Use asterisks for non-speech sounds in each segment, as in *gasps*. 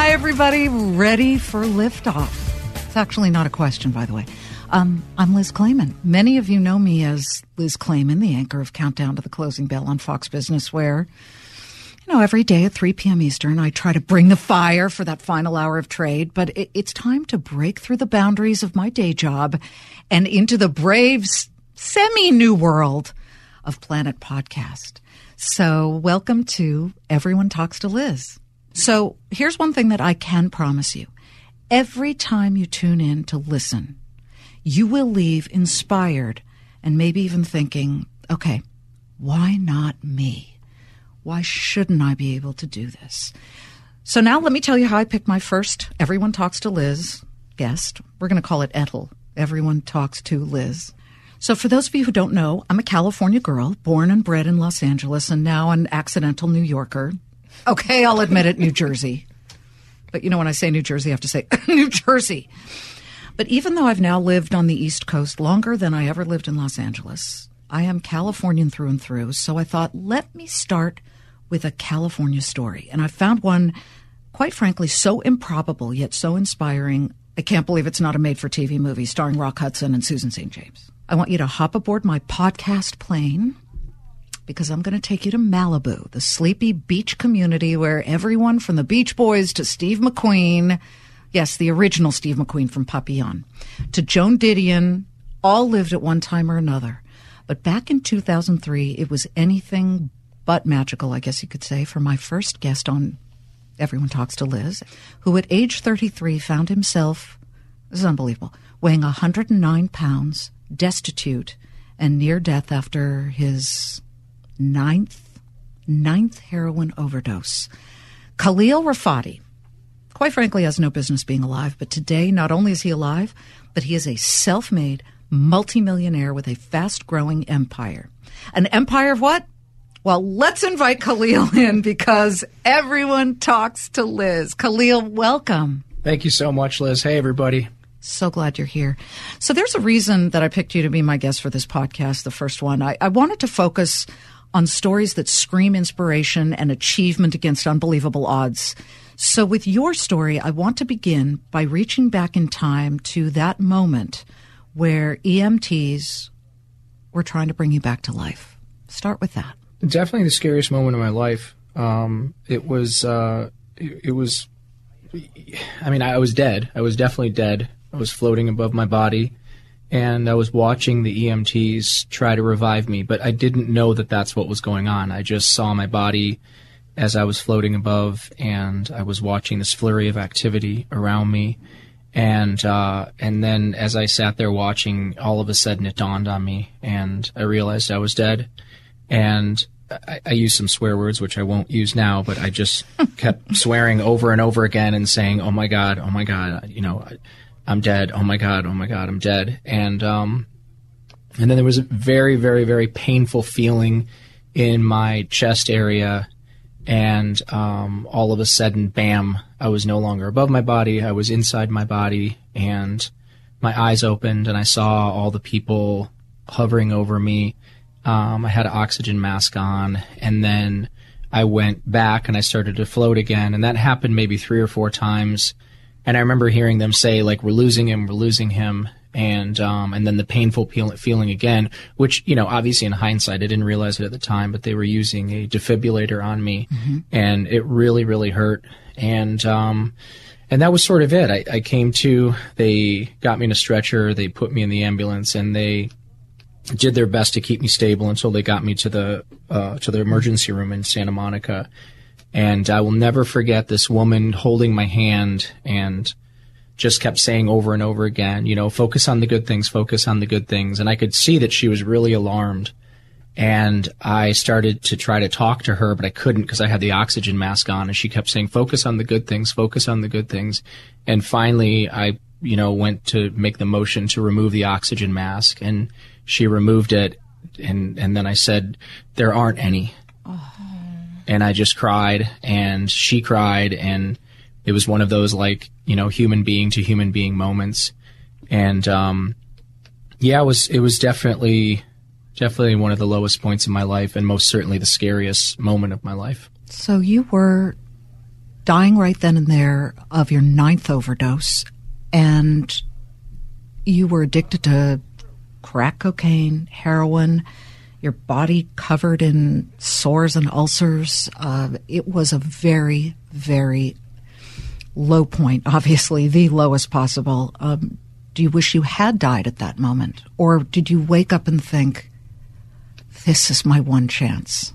Hi, everybody. Ready for liftoff? It's actually not a question, by the way. Um, I'm Liz Claman. Many of you know me as Liz Claman, the anchor of Countdown to the Closing Bell on Fox Business, where, you know, every day at 3 p.m. Eastern, I try to bring the fire for that final hour of trade. But it, it's time to break through the boundaries of my day job and into the brave, semi new world of Planet Podcast. So, welcome to Everyone Talks to Liz. So here's one thing that I can promise you. Every time you tune in to listen, you will leave inspired and maybe even thinking, okay, why not me? Why shouldn't I be able to do this? So now let me tell you how I picked my first Everyone Talks to Liz guest. We're going to call it Ethel. Everyone Talks to Liz. So for those of you who don't know, I'm a California girl, born and bred in Los Angeles and now an accidental New Yorker. Okay, I'll admit it, New Jersey. But you know, when I say New Jersey, I have to say *laughs* New Jersey. But even though I've now lived on the East Coast longer than I ever lived in Los Angeles, I am Californian through and through. So I thought, let me start with a California story. And I found one, quite frankly, so improbable yet so inspiring. I can't believe it's not a made for TV movie starring Rock Hudson and Susan St. James. I want you to hop aboard my podcast plane because I'm going to take you to Malibu, the sleepy beach community where everyone from the Beach Boys to Steve McQueen, yes, the original Steve McQueen from Papillon, to Joan Didion, all lived at one time or another. But back in 2003, it was anything but magical, I guess you could say, for my first guest on Everyone Talks to Liz, who at age 33 found himself, this is unbelievable, weighing 109 pounds, destitute, and near death after his ninth, ninth heroin overdose. Khalil Rafati, quite frankly, has no business being alive, but today not only is he alive, but he is a self made multimillionaire with a fast growing empire. An empire of what? Well, let's invite Khalil *laughs* in because everyone talks to Liz. Khalil, welcome. Thank you so much, Liz. Hey, everybody. So glad you're here. So, there's a reason that I picked you to be my guest for this podcast, the first one. I, I wanted to focus on stories that scream inspiration and achievement against unbelievable odds. So, with your story, I want to begin by reaching back in time to that moment where EMTs were trying to bring you back to life. Start with that. Definitely the scariest moment of my life. Um, it was, uh, it, it was, I mean, I was dead. I was definitely dead. I was floating above my body and I was watching the EMTs try to revive me, but I didn't know that that's what was going on. I just saw my body as I was floating above, and I was watching this flurry of activity around me. And uh, and then as I sat there watching, all of a sudden it dawned on me, and I realized I was dead. And I, I used some swear words, which I won't use now, but I just kept *laughs* swearing over and over again and saying, "Oh my God, oh my God," you know. I, I'm dead. Oh my god. Oh my god. I'm dead. And um, and then there was a very, very, very painful feeling in my chest area, and um, all of a sudden, bam! I was no longer above my body. I was inside my body, and my eyes opened, and I saw all the people hovering over me. Um, I had an oxygen mask on, and then I went back and I started to float again, and that happened maybe three or four times and I remember hearing them say like we're losing him, we're losing him, and um, and then the painful feeling again, which you know obviously in hindsight I didn't realize it at the time, but they were using a defibrillator on me, mm-hmm. and it really really hurt, and um, and that was sort of it. I, I came to, they got me in a stretcher, they put me in the ambulance, and they did their best to keep me stable until they got me to the uh, to the emergency room in Santa Monica and I will never forget this woman holding my hand and just kept saying over and over again, you know, focus on the good things, focus on the good things. And I could see that she was really alarmed. And I started to try to talk to her, but I couldn't because I had the oxygen mask on and she kept saying, focus on the good things, focus on the good things. And finally I, you know, went to make the motion to remove the oxygen mask and she removed it. And, and then I said, there aren't any. Oh. And I just cried and she cried and it was one of those like, you know, human being to human being moments. And, um, yeah, it was, it was definitely, definitely one of the lowest points in my life and most certainly the scariest moment of my life. So you were dying right then and there of your ninth overdose and you were addicted to crack cocaine, heroin, your body covered in sores and ulcers. Uh, it was a very, very low point, obviously, the lowest possible. Um, do you wish you had died at that moment? Or did you wake up and think, this is my one chance?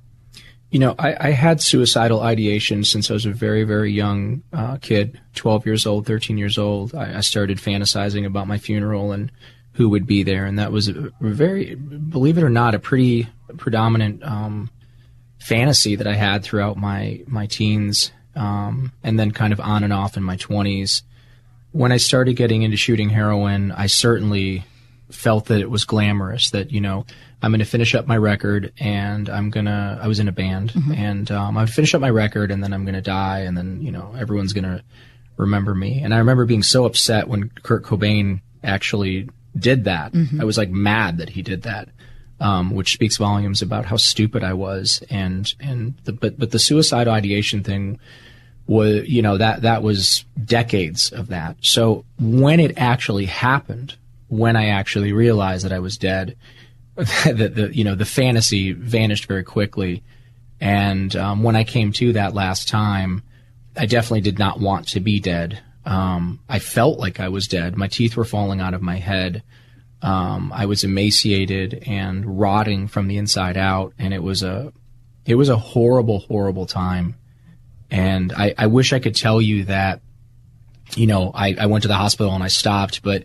You know, I, I had suicidal ideation since I was a very, very young uh, kid, 12 years old, 13 years old. I, I, started fantasizing about my funeral and who would be there. And that was a very, believe it or not, a pretty predominant um, fantasy that I had throughout my, my teens um, and then kind of on and off in my 20s. When I started getting into shooting heroin, I certainly felt that it was glamorous that, you know, I'm going to finish up my record and I'm going to, I was in a band mm-hmm. and um, I would finish up my record and then I'm going to die and then, you know, everyone's going to remember me. And I remember being so upset when Kurt Cobain actually did that. Mm-hmm. I was like mad that he did that. Um, which speaks volumes about how stupid I was, and and the, but but the suicide ideation thing was you know that that was decades of that. So when it actually happened, when I actually realized that I was dead, *laughs* that the you know the fantasy vanished very quickly, and um, when I came to that last time, I definitely did not want to be dead. Um, I felt like I was dead. My teeth were falling out of my head. Um, I was emaciated and rotting from the inside out, and it was a it was a horrible, horrible time. And I, I wish I could tell you that, you know, I, I went to the hospital and I stopped, but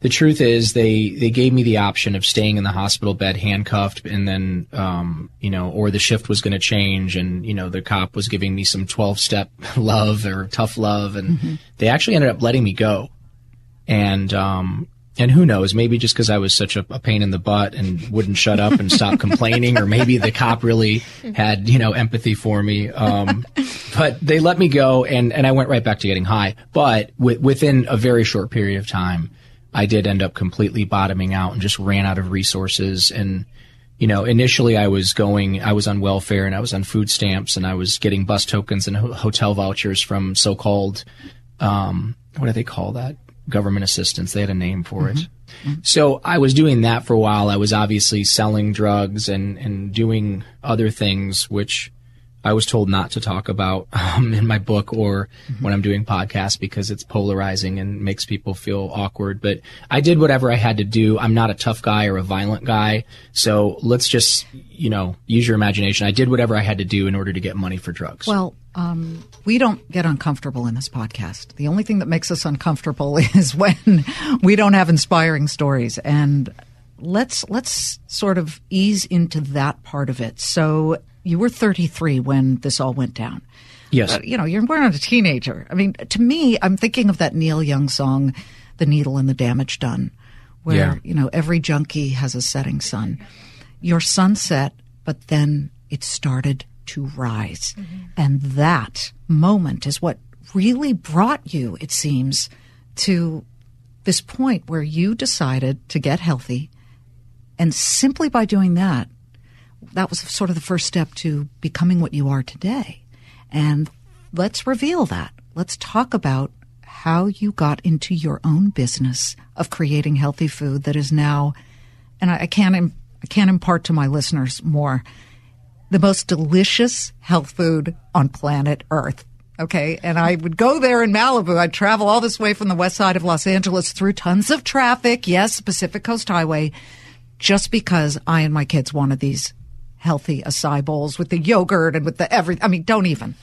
the truth is they, they gave me the option of staying in the hospital bed handcuffed and then, um, you know, or the shift was going to change and, you know, the cop was giving me some 12 step *laughs* love or tough love. And mm-hmm. they actually ended up letting me go. And, um, and who knows, maybe just because I was such a, a, pain in the butt and wouldn't shut up and stop *laughs* complaining, or maybe the cop really had, you know, empathy for me. Um, *laughs* but they let me go and, and I went right back to getting high. But w- within a very short period of time, I did end up completely bottoming out and just ran out of resources. And, you know, initially I was going, I was on welfare and I was on food stamps and I was getting bus tokens and ho- hotel vouchers from so-called, um, what do they call that? government assistance. They had a name for mm-hmm. it. Mm-hmm. So I was doing that for a while. I was obviously selling drugs and, and doing other things, which I was told not to talk about *laughs* um, in my book or mm-hmm. when I'm doing podcasts because it's polarizing and makes people feel awkward. But I did whatever I had to do. I'm not a tough guy or a violent guy. So let's just, you know, use your imagination. I did whatever I had to do in order to get money for drugs. Well, um, we don't get uncomfortable in this podcast. The only thing that makes us uncomfortable *laughs* is when we don't have inspiring stories. And let's let's sort of ease into that part of it. So you were 33 when this all went down. Yes. Uh, you know, you're not a teenager. I mean, to me, I'm thinking of that Neil Young song, The Needle and the Damage Done, where, yeah. you know, every junkie has a setting sun. Your sun set, but then it started to rise. Mm-hmm. And that moment is what really brought you, it seems, to this point where you decided to get healthy. And simply by doing that, that was sort of the first step to becoming what you are today. And let's reveal that. Let's talk about how you got into your own business of creating healthy food that is now, and I, I can't, I can't impart to my listeners more, the most delicious health food on planet Earth. Okay. And I would go there in Malibu. I'd travel all this way from the west side of Los Angeles through tons of traffic. Yes, Pacific Coast Highway, just because I and my kids wanted these healthy acai bowls with the yogurt and with the everything. I mean, don't even.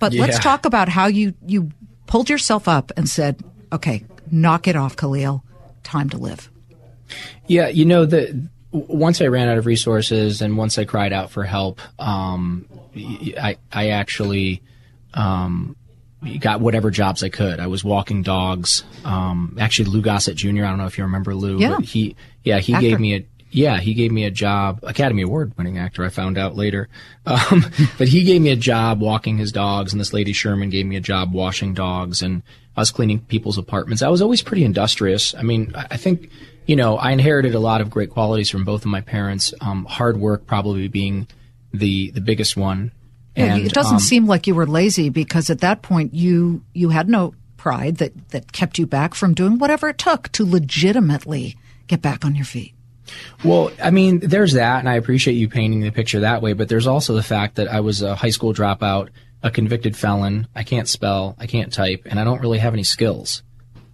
But *laughs* yeah. let's talk about how you you pulled yourself up and said, "Okay, knock it off, Khalil. Time to live." Yeah, you know the once I ran out of resources and once I cried out for help, um, I I actually um, got whatever jobs I could. I was walking dogs. Um, actually, Lou Gossett Jr. I don't know if you remember Lou, Yeah. he yeah he Actor. gave me a yeah he gave me a job. Academy Award winning actor. I found out later, um, *laughs* but he gave me a job walking his dogs, and this lady Sherman gave me a job washing dogs, and I was cleaning people's apartments. I was always pretty industrious. I mean, I think. You know, I inherited a lot of great qualities from both of my parents. Um, hard work probably being the the biggest one. Yeah, it doesn't um, seem like you were lazy because at that point you you had no pride that that kept you back from doing whatever it took to legitimately get back on your feet. Well, I mean, there's that, and I appreciate you painting the picture that way. But there's also the fact that I was a high school dropout, a convicted felon. I can't spell, I can't type, and I don't really have any skills.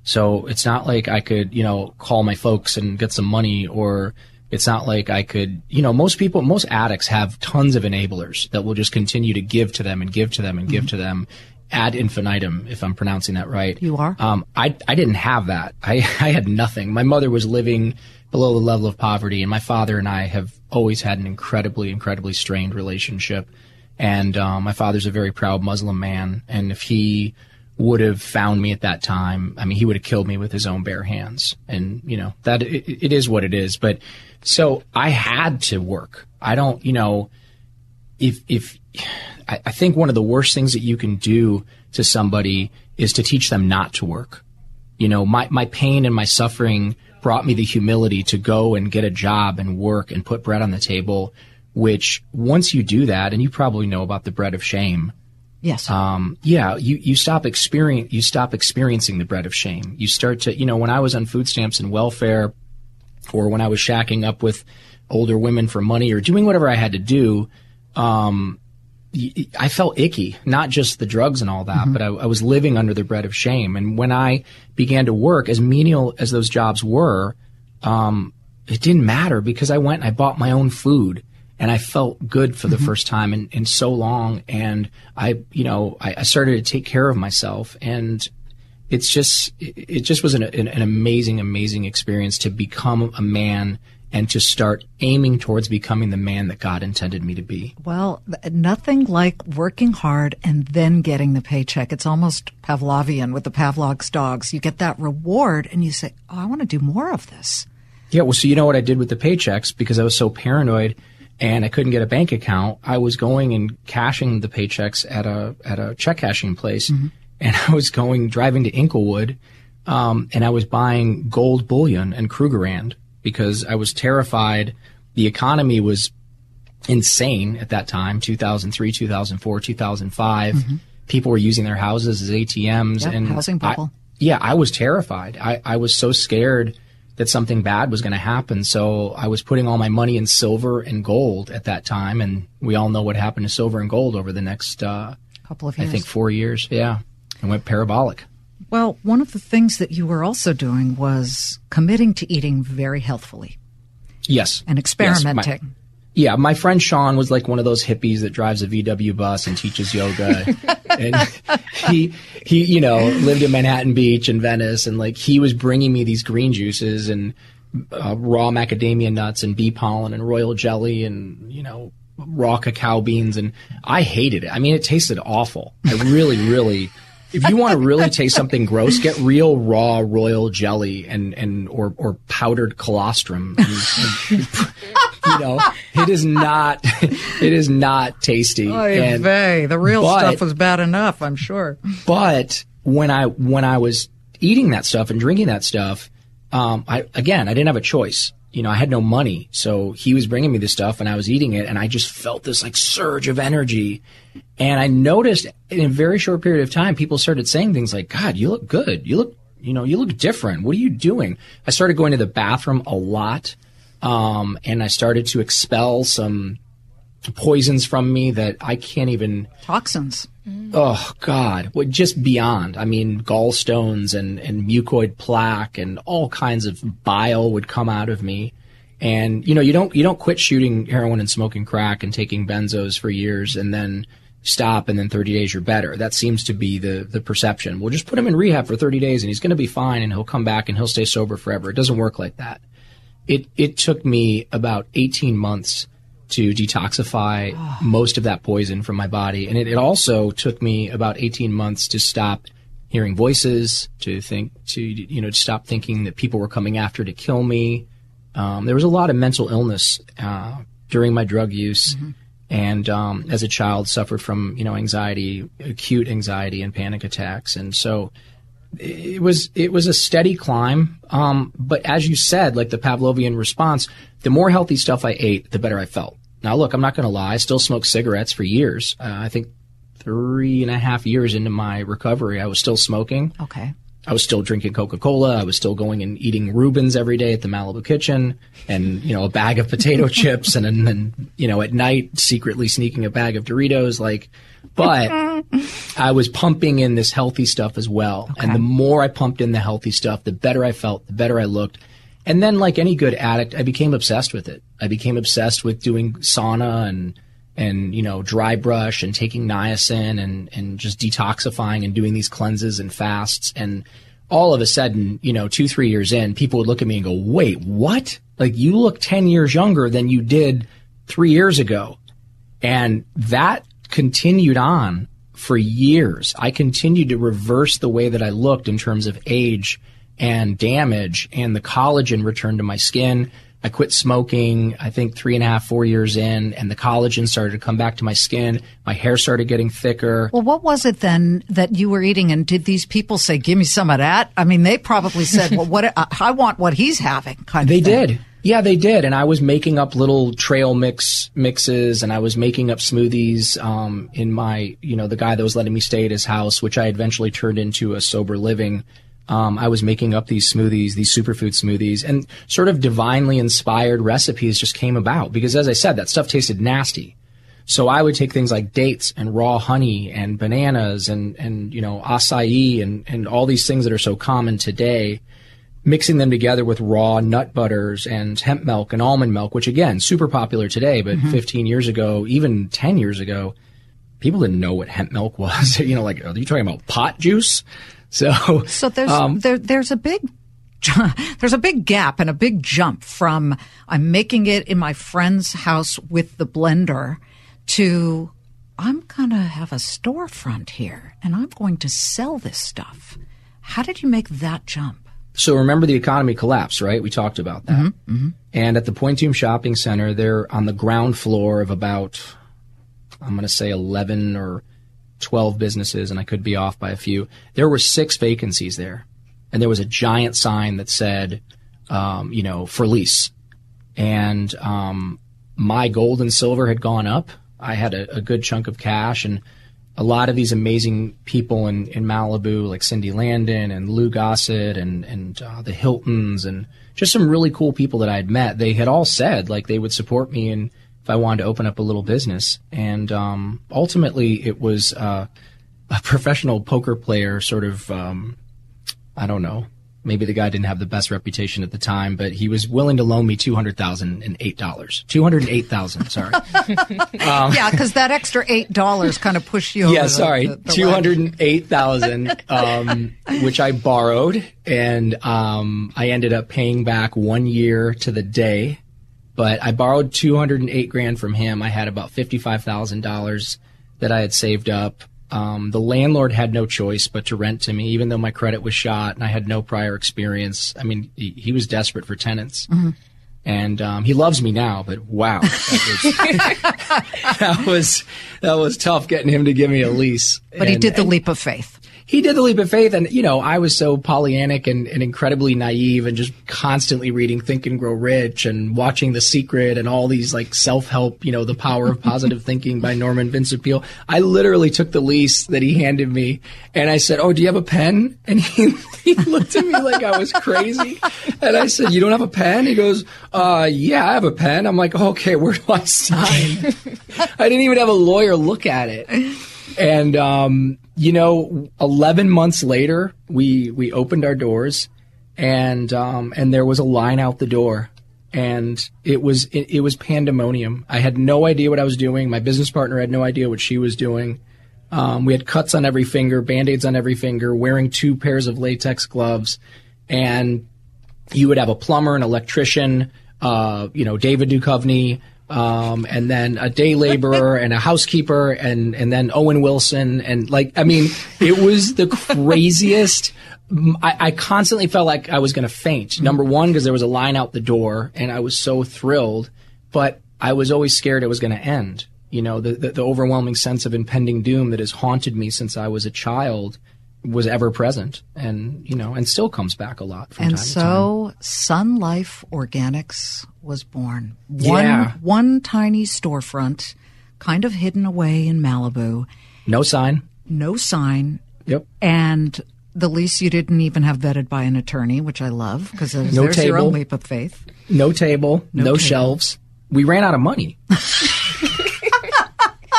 So it's not like I could, you know, call my folks and get some money, or it's not like I could, you know, most people, most addicts have tons of enablers that will just continue to give to them and give to them and give to them ad infinitum, if I'm pronouncing that right. You are? Um, I, I didn't have that. I, *laughs* I had nothing. My mother was living below the level of poverty, and my father and I have always had an incredibly, incredibly strained relationship. And um, my father's a very proud Muslim man, and if he would have found me at that time, I mean, he would have killed me with his own bare hands. And you know that it, it is what it is. But so I had to work. I don't, you know, if if I, I think one of the worst things that you can do to somebody is to teach them not to work. You know, my my pain and my suffering brought me the humility to go and get a job and work and put bread on the table. Which once you do that, and you probably know about the bread of shame, Yes. um, yeah, you, you stop experience you stop experiencing the bread of shame. You start to you know when I was on food stamps and welfare, or when I was shacking up with older women for money or doing whatever I had to do, um, I felt icky. Not just the drugs and all that, but I, I was living under the bread of shame. And when I began to work, as menial as those jobs were, um, it didn't matter because I went and I bought my own food and I felt good for the first time in, in so long. And I, you know, I, I started to take care of myself and it's just, it it just was an, an, an amazing, amazing experience to become a man and to start aiming towards becoming the man that God intended me to be. Well, nothing like working hard and then getting the paycheck. It's almost Pavlovian with the Pavlov's dogs. You get that reward and you say, Oh, I want to do more of this. Yeah, well, so you know what I did with the paychecks because I was so paranoid and I couldn't get a bank account. I was going and cashing the paychecks at a at a check cashing place, and *laughs* I was going driving to Inglewood, um, and I was buying gold bullion and Krugerrand because I was terrified. The economy was insane at that time 2003 2004 2005 people were using their houses as atms Yep, and housing I- bubble. yeah i was terrified i, I was so scared that something bad was going to happen so i was putting all my money in silver and gold at that time and we all know what happened to silver and gold over the next uh, couple of years. i think four years yeah it went parabolic Well, one of the things that you were also doing was committing to eating very healthfully yes and Yes, my- experimenting. Yeah, my friend Sean was like one of those hippies that drives a VW bus and teaches yoga. *laughs* and he he you know lived in Manhattan Beach and Venice, and like he was bringing me these green juices and uh, raw macadamia nuts and bee pollen and royal jelly and you know raw cacao beans, and I hated it. I mean, it tasted awful. I really, really. If you want to really taste something gross, get real raw royal jelly and, and or, or powdered colostrum. And- *laughs* and you know, it is not, it is not tasty. And- the real but- stuff was bad enough, I'm sure. but when I when I was eating that stuff and drinking that stuff, um, I again I didn't have a choice. You know, I had no money, so he was bringing me this stuff, and I was eating it, and I just felt this like surge of energy. And I noticed in a very short period of time, people started saying things like, "God, you look good. You look, you know, you look different. What are you doing?" I started going to the bathroom a lot, um, and I started to expel some poisons from me that I can't even Toxins. Oh God, well, just beyond. I mean, gallstones and and mucoid plaque and all kinds of bile would come out of me. And you know, you don't you don't quit shooting heroin and smoking crack and taking benzos for years and then stop and then 30 days you're better. That seems to be the the perception. We'll just put him in rehab for 30 days and he's going to be fine and he'll come back and he'll stay sober forever. It doesn't work like that. it it took me about 18 months to detoxify most of that poison from my body, and it, it also took me about 18 months to stop hearing voices, to think to you know to stop thinking that people were coming after to kill me. Um, there was a lot of mental illness uh, during my drug use. And um, as a child, suffered from you know anxiety, acute anxiety, and panic attacks. And so it was it was a steady climb. Um, but as you said, like the Pavlovian response, the more healthy stuff I ate, the better I felt. Now, look, I'm not going to lie. I still smoked cigarettes for years. Uh, I think three and a half years into my recovery, I was still smoking. Okay. I was still drinking Coca Cola. I was still going and eating Reubens every day at the Malibu Kitchen, and you know a bag of potato *laughs* chips, and, and then you know at night secretly sneaking a bag of Doritos. Like, but *laughs* I was pumping in this healthy stuff as well, and the more I pumped in the healthy stuff, the better I felt, the better I looked. And then, like any good addict, I became obsessed with it. I became obsessed with doing sauna and and you know dry brush and taking niacin and and just detoxifying and doing these cleanses and fasts. And all of a sudden you know two three years in people would look at me and go wait what? Like you look 10 years younger than you did three years ago. And that continued on for years. I continued to reverse the way that i looked in terms of age and damage and the collagen returned to my skin I quit smoking, I think three and a half, four years in, and the collagen started to come back to my skin. My hair started getting thicker. Well, what was it then that you were eating? And did these people say, give me some of that? I mean, they probably said, well, what, I- I want what he's having kind They of thing. did. Yeah, they did. And I was making up little trail mix mixes and I was making up smoothies um, in my, you know, the guy that was letting me stay at his house, which I eventually turned into a sober living. Um, I was making up these smoothies, these superfood smoothies, and sort of divinely inspired recipes just came about because, as I said, that stuff tasted nasty. So I would take things like dates and raw honey and bananas and, and you know, acai and, and all these things that are so common today, mixing them together with raw nut butters and hemp milk and almond milk, which again, super popular today, but 15 years ago, even 10 years ago, people didn't know what hemp milk was. *laughs* you know, like, are you talking about pot juice? So, So there's Um, there, there's a big *laughs* there's a big gap and a big jump from I'm making it in my friend's house with the blender to I'm going to have a storefront here and I'm going to sell this stuff. How did you make that jump? So remember the economy collapsed, right? We talked about that. And at the Point Dume Shopping Center, they're on the ground floor of about, I'm going to say 11 or 12 businesses, and I could be off by a few. There were six vacancies there. And there was a giant sign that said, um, you know, for lease. And um, my gold and silver had gone up. I had a, a good chunk of cash, and a lot of these amazing people in, in Malibu, like Cindy Landon and Lou Gossett and, and uh, the Hiltons, and just some really cool people that I had met, they had all said like they would support me and if I wanted to open up a little business. And um, ultimately, it was uh, a professional poker player, sort of, um, I don't know. Maybe the guy didn't have the best reputation at the time, but he was willing to loan me two hundred thousand and eight dollars. Two hundred and eight thousand. Sorry. *laughs* yeah, because that extra eight dollars kind of pushed you. over yeah, sorry, two hundred and eight thousand, *laughs* um, which I borrowed, and um, I ended up paying back one year to the day. But I borrowed two hundred and eight grand from him. I had about fifty five thousand dollars that I had saved up. Um, the landlord had no choice but to rent to me, even though my credit was shot and I had no prior experience. I mean, he, he was desperate for tenants. And um, he loves me now, but wow, that was, *laughs* *laughs* that was that was tough getting him to give me a lease. But he did the and leap of faith. He did the leap of faith, and you know, I was so Pollyannic and, and incredibly naive, and just constantly reading Think and Grow Rich and watching The Secret and all these like self help, you know, the power of positive thinking by Norman Vincent Peale. I literally took the lease that he handed me, and I said, "Oh, do you have a pen?" And he, *laughs* he looked at me like I was crazy, and I said, "You don't have a pen?" He goes, "Uh, yeah, I have a pen." I'm like, "Okay, where do I sign?" *laughs* I didn't even have a lawyer look at it. And um, you know, eleven months later, we we opened our doors, and um, and there was a line out the door, and it was it, it was pandemonium. I had no idea what I was doing. My business partner had no idea what she was doing. Um, we had cuts on every finger, band aids on every finger, wearing two pairs of latex gloves, and you would have a plumber, an electrician, uh, you know, David Duchovny, um, and then a day laborer and a housekeeper and, and then Owen Wilson. And like, I mean, it was the craziest. I, I constantly felt like I was going to faint. Number one, because there was a line out the door and I was so thrilled, but I was always scared it was going to end. You know, the, the, the overwhelming sense of impending doom that has haunted me since I was a child was ever present and you know and still comes back a lot from and time so sun life organics was born one Yeah. one tiny storefront kind of hidden away in malibu no sign no sign yep and the lease you didn't even have vetted by an attorney which i love because there's, No there's your table. own leap of faith no table no, table. shelves we ran out of money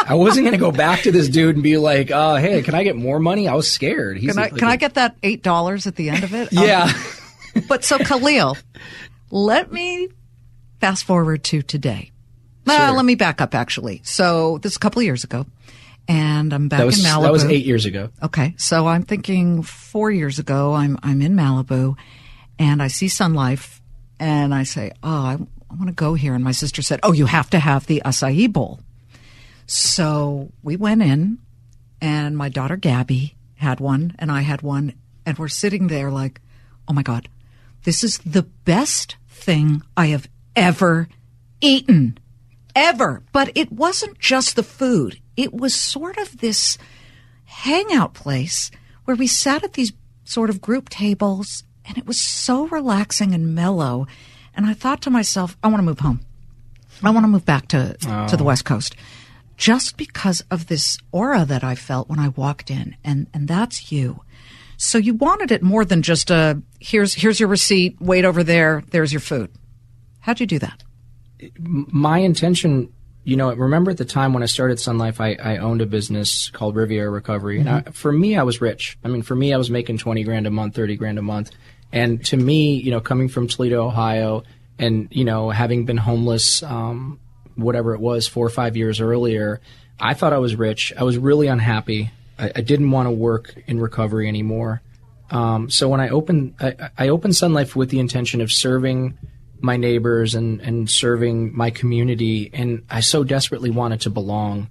I wasn't going to go back to this dude and be like, "Oh, hey, can I get more money?" I was scared. He's can I, like can I get that eight dollars at the end of it Um, Yeah. But so Khalil, let me fast forward to today. Well, Sure. let me back up actually. So this is a couple of years ago, and I'm back was in Malibu. that was 8 years ago. Okay, so I'm thinking four years ago. I'm I'm in Malibu, and I see Sun Life, and I say, "Oh, I, I want to go here." And my sister said, "Oh, you have to have the acai bowl." So we went in, and my daughter Gabby had one, and I had one, and we're sitting there like, "Oh my god, this is the best thing I have ever eaten." Ever. But it wasn't just the food. It was sort of this hangout place where we sat at these sort of group tables and it was so relaxing and mellow. And I thought to myself, I want to move home. I want to move back to, to the oh. West Coast just because of this aura that I felt when I walked in. And, and that's you. So you wanted it more than just a here's, here's your receipt. Wait over there. There's your food. How'd you do that? my intention, you know, remember at the time when I started Sun Life, I, I owned a business called Riviera Recovery. And I, for me, I was rich. I mean, for me, I was making 20 grand a month, 30 grand a month. And to me, you know, coming from Toledo, Ohio, and, you know, having been homeless, um, whatever it was, four or five years earlier, I thought I was rich. I was really unhappy. I, I didn't want to work in recovery anymore. Um, so when I opened, I, I opened Sun Life with the intention of serving my neighbors and, and serving my community. And I so desperately wanted to belong.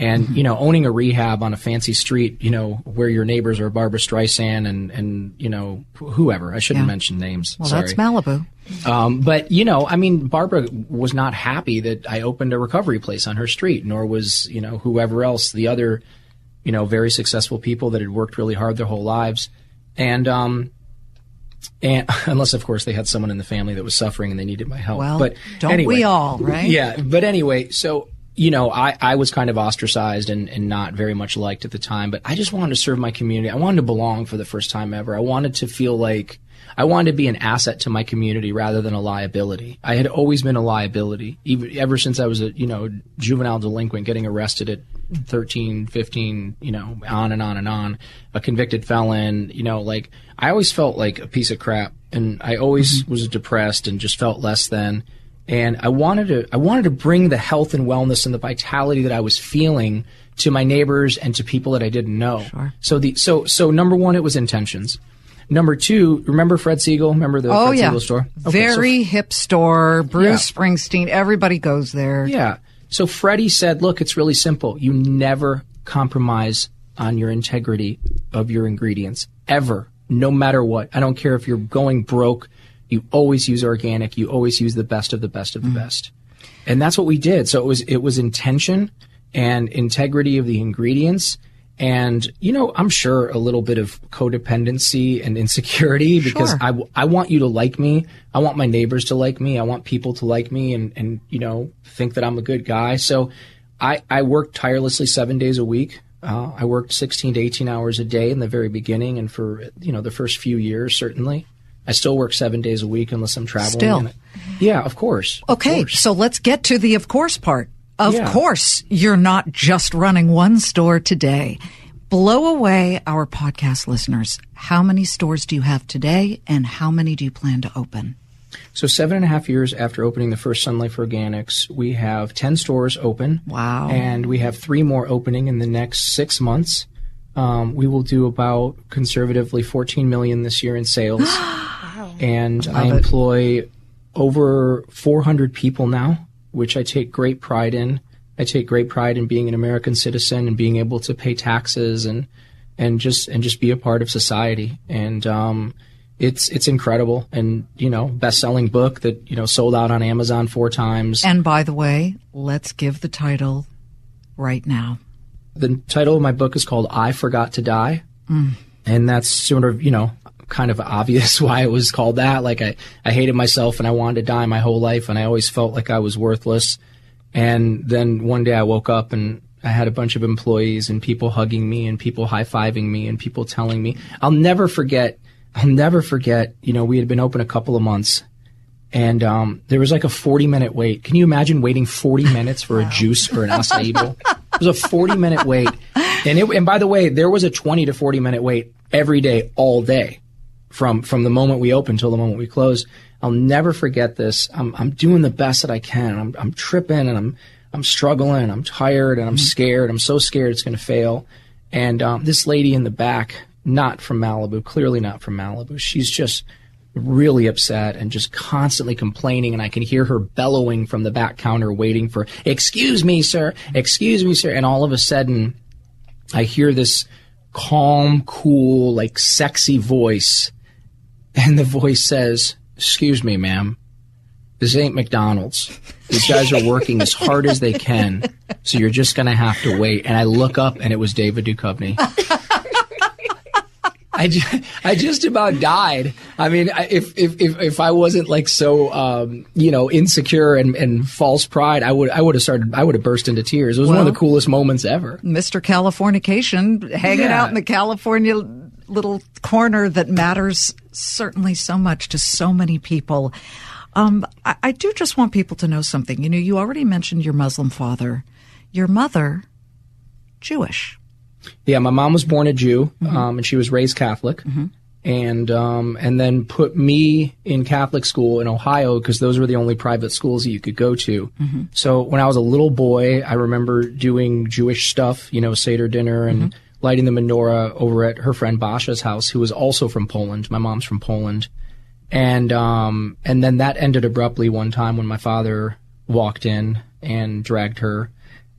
And, you know, owning a rehab on a fancy street, you know, where your neighbors are Barbra Streisand and, and you know, whoever. I shouldn't Yeah. mention names. Well, Sorry. that's Malibu. Um, but you know, I mean, Barbra was not happy that I opened a recovery place on her street, nor was you know whoever else the other, you know, very successful people that had worked really hard their whole lives, and um, and *laughs* unless of course they had someone in the family that was suffering and they needed my help. Well, but don't anyway, we all, right? Yeah, but anyway, so you know, I, I was kind of ostracized and, and not very much liked at the time, but I just wanted to serve my community. I wanted to belong for the first time ever. I wanted to feel like I wanted to be an asset to my community rather than a liability. I had always been a liability, even ever since I was a you know juvenile delinquent, getting arrested at 13, 15, you know, on and on and on, a convicted felon, you know, like I always felt like a piece of crap, and I always mm-hmm. was depressed and just felt less than and I wanted to I wanted to bring the health and wellness and the vitality that I was feeling to my neighbors and to people that I didn't know. Sure. So the so so number one, it was intentions. Number two, remember Fred Segal? Remember the Oh Fred yeah, Segal store? Okay, so- very hip store. Bruce Springsteen. Everybody goes there. yeah. So Freddie said, look, it's really simple. You never compromise on your integrity of your ingredients ever, no matter what. I don't care if you're going broke. You always use organic. You always use the best of the best of the mm-hmm. best. And that's what we did. So it was, it was intention and integrity of the ingredients. And, you know, I'm sure a little bit of codependency and insecurity because Sure. I, w- I want you to like me. I want my neighbors to like me. I want people to like me and, and, you know, think that I'm a good guy. So I, I worked tirelessly seven days a week. Uh, I worked 16 to 18 hours a day in the very beginning and for, you know, the first few years, certainly. I still work seven days a week unless I'm traveling. Still. Yeah, of course. Of Okay, course. so let's get to the of course part. Of Yeah. course, you're not just running one store today. Blow away our podcast listeners. How many stores do you have today and how many do you plan to open? So seven and a half years after opening the first Sun Life Organics, we have ten stores open. Wow. And we have three more opening in the next six months. Um, we will do about conservatively 14 million this year in sales. *gasps* and I, it. employ over 400 people now, which I take great pride in. I take great pride in being an American citizen and being able to pay taxes and and just and just be a part of society. And um, it's it's incredible. And you know, best selling book that you know sold out on Amazon four times. And by the way, let's give the title right now. the title of my book is called I Forgot to Die. And that's sort of, you know, kind of obvious *laughs* why it was called that. Like I, I hated myself and I wanted to die my whole life and I always felt like I was worthless. And then one day I woke up and I had a bunch of employees and people hugging me and people high fiving me and people telling me, I'll never forget, I'll never forget, you know, we had been open a couple of months and um, there was like a 40 minute wait. Can you imagine waiting 40 *laughs* minutes for a juice or an acai bowl? It was a 40 minute wait. And it, and by the way, there was a 20 to 40 minute wait every day, all day from, from the moment we open till the moment we close. I'll never forget this. I'm, I'm doing the best that I can. I'm, I'm tripping and I'm, I'm struggling. I'm tired and I'm scared. I'm so scared it's going to fail. And um, this lady in the back, not from Malibu, clearly not from Malibu, she's just really upset and just constantly complaining and I can hear her bellowing from the back counter waiting for excuse me sir excuse me sir and all of a sudden I hear this calm cool like sexy voice and the voice says excuse me ma'am this ain't McDonald's these guys are working as hard as they can so you're just going to have to wait and I look up and it was David Duchovny I, ju- I just about died. I mean, if, if, if, if I wasn't like so, um, you know, insecure and, and false pride, I would, I would have started, I would have burst into tears. It was one of the coolest moments ever. Mr. Californication, hanging Yeah. out in the California little corner that matters certainly so much to so many people. Um, I, I do just want people to know something. You know, you already mentioned your Muslim father, your mother, Jewish. Yeah, my mom was born a Jew, um, and she was raised Catholic, and um, and then put me in Catholic school in Ohio because those were the only private schools that you could go to. So when I was a little boy, I remember doing Jewish stuff, you know, Seder dinner and lighting the menorah over at her friend Basha's house, who was also from Poland. My mom's from Poland, and um, and then that ended abruptly one time when my father walked in and dragged her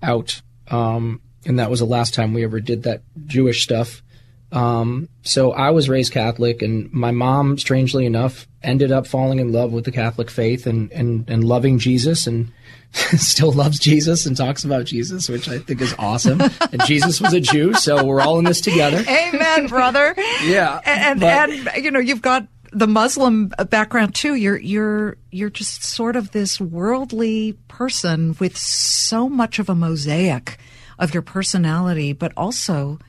out. Um, and that was the last time we ever did that Jewish stuff. Um, so I was raised Catholic, and my mom, strangely enough, ended up falling in love with the Catholic faith and and, and loving Jesus, and *laughs* still loves Jesus and talks about Jesus, which I think is awesome. and Jesus was a Jew, so we're all in this together. Amen, brother. *laughs* Yeah, and but- and you know you've got the Muslim background too. You're you're you're just sort of this worldly person with so much of a mosaic of your personality, but also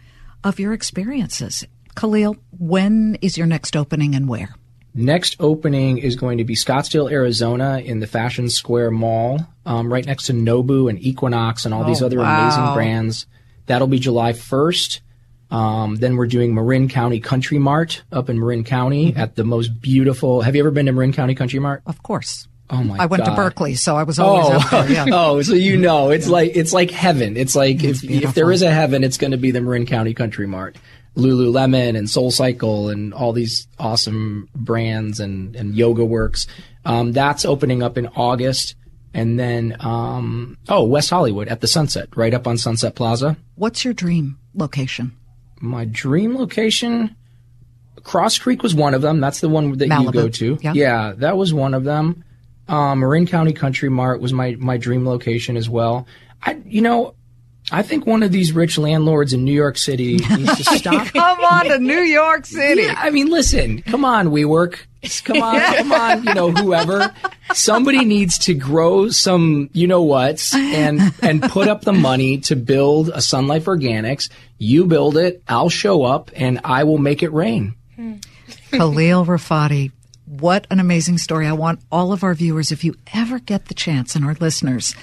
of your experiences. Khalil, when is your next opening and where? Next opening is going to be Scottsdale, Arizona, in the Fashion Square Mall, um, right next to Nobu and Equinox and all these Oh, other wow. amazing brands. That'll be July 1st. Um, then we're doing Marin County Country Mart up in Marin County Mm-hmm. at the most beautiful. Have you ever been to Marin County Country Mart? Of course. Oh my! I went to Berkeley, so I was always up there. Yeah. *laughs* oh, so you know, it's like it's like heaven. It's like if, if there is a heaven, it's going to be the Marin County Country Mart, Lululemon and Soul Cycle and all these awesome brands and and Yoga Works. Um, that's opening up in August, and then um, oh, West Hollywood at the Sunset, right up on Sunset Plaza. What's your dream location? My dream location, Cross Creek was one of them. That's the one that you go to. Yeah. that was one of them. Um, Marin County Country Mart was my my dream location as well. I, you know, I think one of these rich landlords in New York City *laughs* needs to stop. *laughs* Come on to New York City. Yeah, I mean, listen, come on, WeWork. Come on, come on, you know, whoever. Somebody needs to grow some, you know what, and and put up the money to build a Sun Life Organics. You build it, I'll show up, and I will make it rain. Hmm. Khalil Rafati. What an amazing story. I want all of our viewers, if you ever get the chance and our listeners,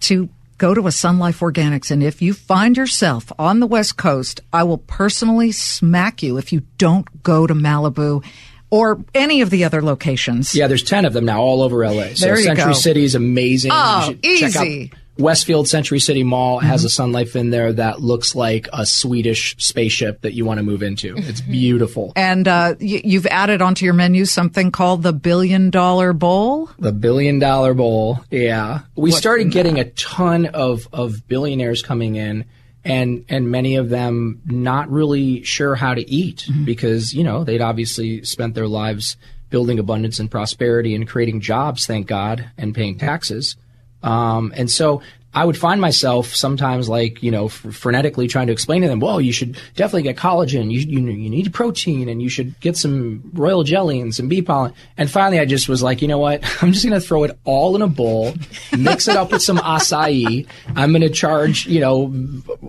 to go to a Sun Life Organics. And if you find yourself on the West Coast, I will personally smack you if you don't go to Malibu or any of the other locations. Yeah, there's ten of them now all over LA. So Century go. City is amazing. Oh, You check out easy. Westfield Century City Mall has mm-hmm. a Sun Life in there that looks like a Swedish spaceship that you want to move into. Mm-hmm. It's beautiful. And uh, y- you've added onto your menu something called the Billion Dollar Bowl. The billion dollar bowl. Yeah. We started getting a ton of, of billionaires coming in and, and many of them not really sure how to eat mm-hmm. because, you know, they'd obviously spent their lives building abundance and prosperity and creating jobs, thank God, and paying taxes. Um, and so I would find myself sometimes like, you know, f- frenetically trying to explain to them, well, you should definitely get collagen. You, you, you need protein and you should get some royal jelly and some bee pollen. And finally I just was like, you know what? *laughs* I'm just going to throw it all in a bowl, mix it up with some *laughs* acai. I'm going to charge, you know,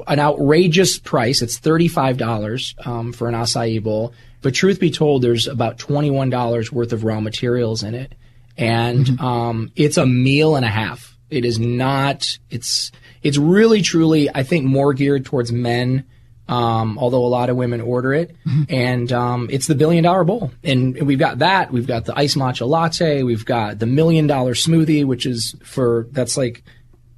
an outrageous price. It's $35, um, for an acai bowl. But truth be told, there's about $21 worth of raw materials in it. And, um, it's a meal and a half. It is not. It's it's really truly. I think more geared towards men. Um, although a lot of women order it, and um, it's the billion dollar bowl, and we've got that. We've got the ice matcha latte. We've got the million dollar smoothie, which is for that's like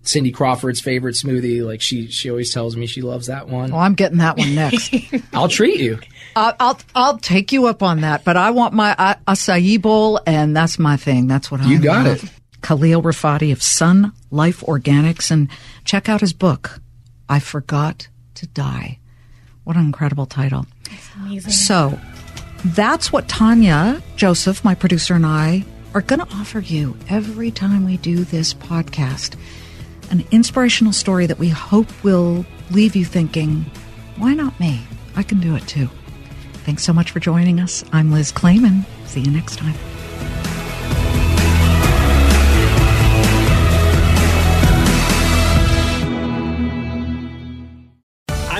Cindy Crawford's favorite smoothie. Like she she always tells me she loves that one. Well, I'm getting that one next. *laughs* I'll treat you. I'll, I'll I'll take you up on that, but I want my uh, acai bowl, and that's my thing. That's what I You got love. it. Khalil Rafati of Sun Life Organics, and check out his book, I Forgot to Die. What an incredible title. Amazing. So that's what Tanya Joseph, my producer, and I are going to offer you every time we do this podcast an inspirational story that we hope will leave you thinking, why not me? I can do it too. Thanks so much for joining us. I'm Liz Claman. See you next time.